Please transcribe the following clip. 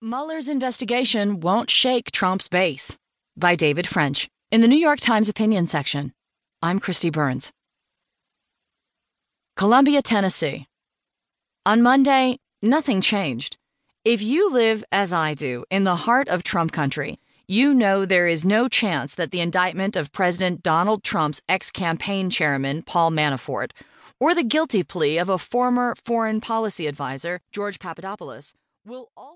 Mueller's investigation won't shake Trump's base. By David French in the New York Times opinion section. I'm Kristi Burns. Columbia, Tennessee. On Monday, nothing changed. If you live, as I do, in the heart of Trump country, you know there is no chance that the indictment of President Donald Trump's ex campaign chairman, Paul Manafort, or the guilty plea of a former foreign policy advisor, George Papadopoulos, will alter.